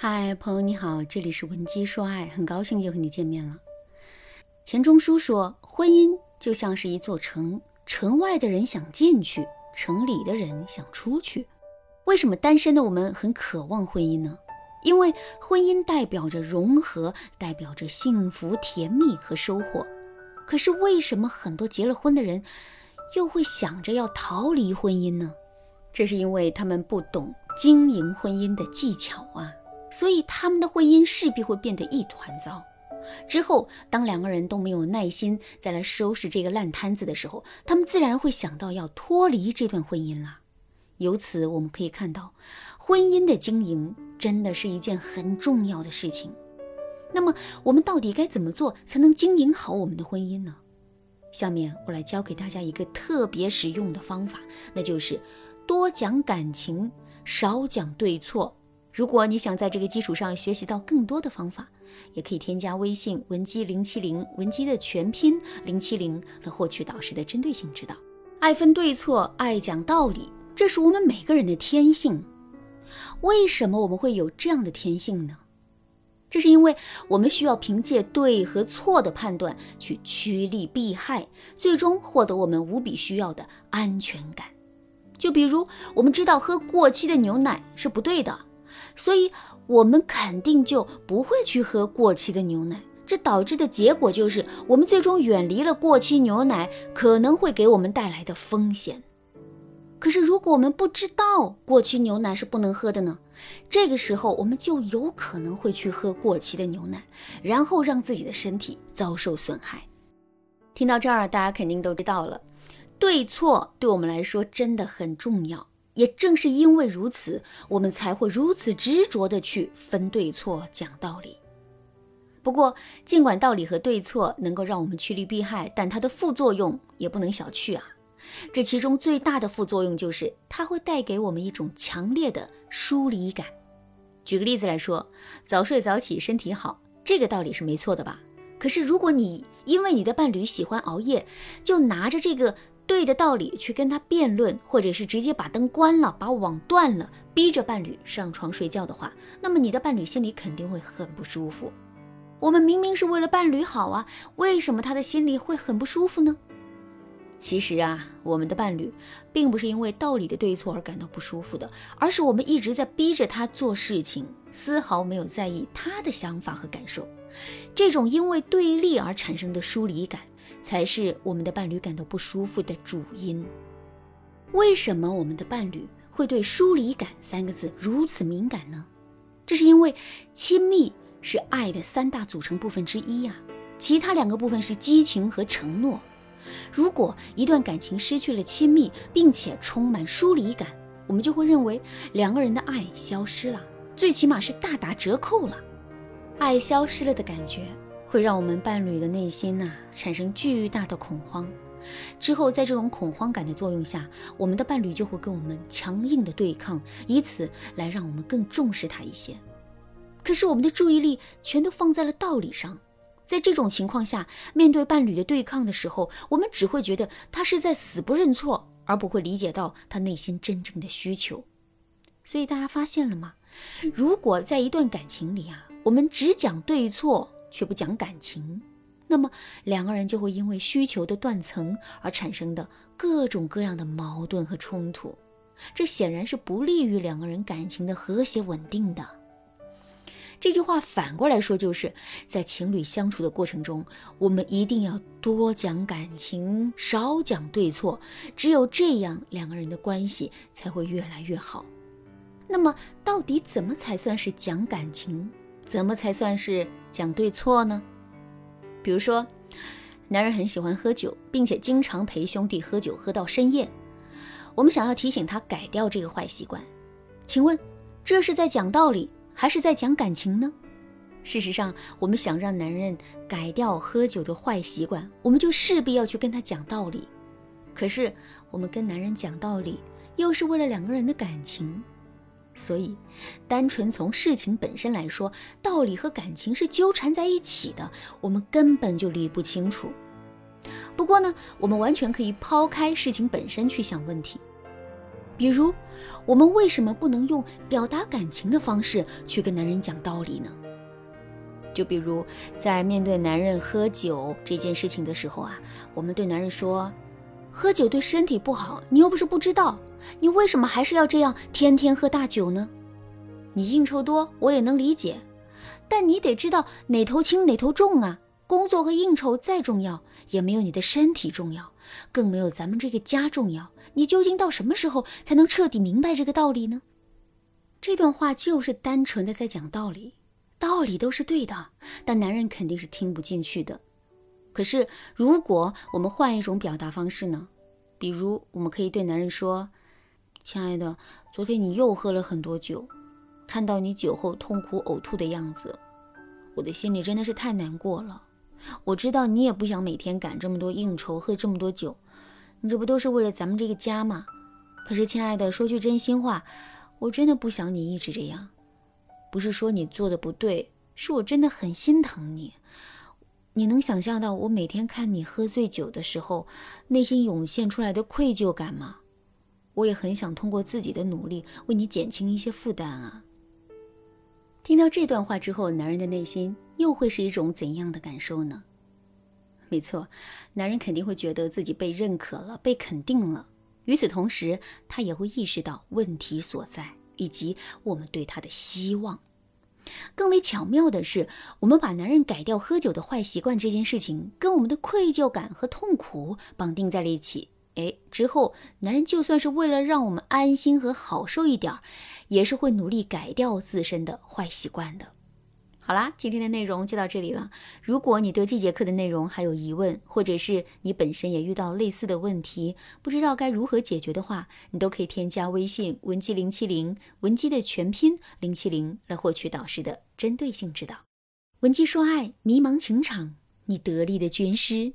嗨，朋友你好，这里是文姬说爱，很高兴又和你见面了。钱钟书说，婚姻就像是一座城，城外的人想进去，城里的人想出去。为什么单身的我们很渴望婚姻呢？因为婚姻代表着融合，代表着幸福、甜蜜和收获。可是为什么很多结了婚的人又会想着要逃离婚姻呢？这是因为他们不懂经营婚姻的技巧啊。所以他们的婚姻势必会变得一团糟。之后，当两个人都没有耐心再来收拾这个烂摊子的时候，他们自然会想到要脱离这段婚姻了。由此，我们可以看到，婚姻的经营真的是一件很重要的事情。那么，我们到底该怎么做才能经营好我们的婚姻呢？下面我来教给大家一个特别实用的方法，那就是多讲感情，少讲对错。如果你想在这个基础上学习到更多的方法，也可以添加微信文姬零七零，文姬的全拼零七零，来获取导师的针对性指导。爱分对错，爱讲道理，这是我们每个人的天性。为什么我们会有这样的天性呢？这是因为我们需要凭借对和错的判断去趋利避害，最终获得我们无比需要的安全感。就比如，我们知道喝过期的牛奶是不对的。所以，我们肯定就不会去喝过期的牛奶，这导致的结果就是，我们最终远离了过期牛奶可能会给我们带来的风险。可是，如果我们不知道过期牛奶是不能喝的呢？这个时候，我们就有可能会去喝过期的牛奶，然后让自己的身体遭受损害。听到这儿，大家肯定都知道了，对错对我们来说真的很重要。也正是因为如此，我们才会如此执着地去分对错、讲道理。不过，尽管道理和对错能够让我们趋利避害，但它的副作用也不能小觑啊。这其中最大的副作用就是，它会带给我们一种强烈的疏离感。举个例子来说，早睡早起身体好，这个道理是没错的吧？可是，如果你因为你的伴侣喜欢熬夜，就拿着这个。对的道理去跟他辩论，或者是直接把灯关了，把网断了，逼着伴侣上床睡觉的话，那么你的伴侣心里肯定会很不舒服。我们明明是为了伴侣好啊，为什么他的心里会很不舒服呢？其实啊，我们的伴侣并不是因为道理的对错而感到不舒服的，而是我们一直在逼着他做事情，丝毫没有在意他的想法和感受。这种因为对立而产生的疏离感。才是我们的伴侣感到不舒服的主因。为什么我们的伴侣会对“疏离感”三个字如此敏感呢？这是因为亲密是爱的三大组成部分之一呀，其他两个部分是激情和承诺。如果一段感情失去了亲密，并且充满疏离感，我们就会认为两个人的爱消失了，最起码是大打折扣了。爱消失了的感觉。会让我们伴侣的内心呐产生巨大的恐慌，之后在这种恐慌感的作用下，我们的伴侣就会跟我们强硬的对抗，以此来让我们更重视他一些。可是我们的注意力全都放在了道理上，在这种情况下，面对伴侣的对抗的时候，我们只会觉得他是在死不认错，而不会理解到他内心真正的需求。所以大家发现了吗？如果在一段感情里啊，我们只讲对错。却不讲感情，那么两个人就会因为需求的断层而产生的各种各样的矛盾和冲突，这显然是不利于两个人感情的和谐稳定的。这句话反过来说，就是在情侣相处的过程中，我们一定要多讲感情，少讲对错，只有这样，两个人的关系才会越来越好。那么，到底怎么才算是讲感情？怎么才算是讲对错呢？比如说，男人很喜欢喝酒，并且经常陪兄弟喝酒喝到深夜。我们想要提醒他改掉这个坏习惯，请问这是在讲道理还是在讲感情呢？事实上，我们想让男人改掉喝酒的坏习惯，我们就势必要去跟他讲道理。可是，我们跟男人讲道理，又是为了两个人的感情。所以，单纯从事情本身来说，道理和感情是纠缠在一起的，我们根本就理不清楚。不过呢，我们完全可以抛开事情本身去想问题。比如，我们为什么不能用表达感情的方式去跟男人讲道理呢？就比如在面对男人喝酒这件事情的时候啊，我们对男人说：“喝酒对身体不好，你又不是不知道，你为什么还是要这样天天喝大酒呢？你应酬多，我也能理解，但你得知道哪头轻哪头重啊！工作和应酬再重要，也没有你的身体重要，更没有咱们这个家重要。你究竟到什么时候才能彻底明白这个道理呢？”这段话就是单纯的在讲道理。道理都是对的，但男人肯定是听不进去的。可是，如果我们换一种表达方式呢？比如，我们可以对男人说：“亲爱的，昨天你又喝了很多酒，看到你酒后痛苦呕吐的样子，我的心里真的是太难过了。我知道你也不想每天赶这么多应酬，喝这么多酒，你这不都是为了咱们这个家吗？可是，亲爱的，说句真心话，我真的不想你一直这样。”不是说你做的不对，是我真的很心疼你。你能想象到我每天看你喝醉酒的时候，内心涌现出来的愧疚感吗？我也很想通过自己的努力为你减轻一些负担啊。听到这段话之后，男人的内心又会是一种怎样的感受呢？没错，男人肯定会觉得自己被认可了，被肯定了。与此同时，他也会意识到问题所在。以及我们对他的希望，更为巧妙的是，我们把男人改掉喝酒的坏习惯这件事情，跟我们的愧疚感和痛苦绑定在了一起。哎，之后男人就算是为了让我们安心和好受一点，也是会努力改掉自身的坏习惯的。好啦，今天的内容就到这里了。如果你对这节课的内容还有疑问，或者是你本身也遇到类似的问题，不知道该如何解决的话，你都可以添加微信文姬零七零，文姬的全拼零七零，来获取导师的针对性指导。文姬说爱，迷茫情场，你得力的军师。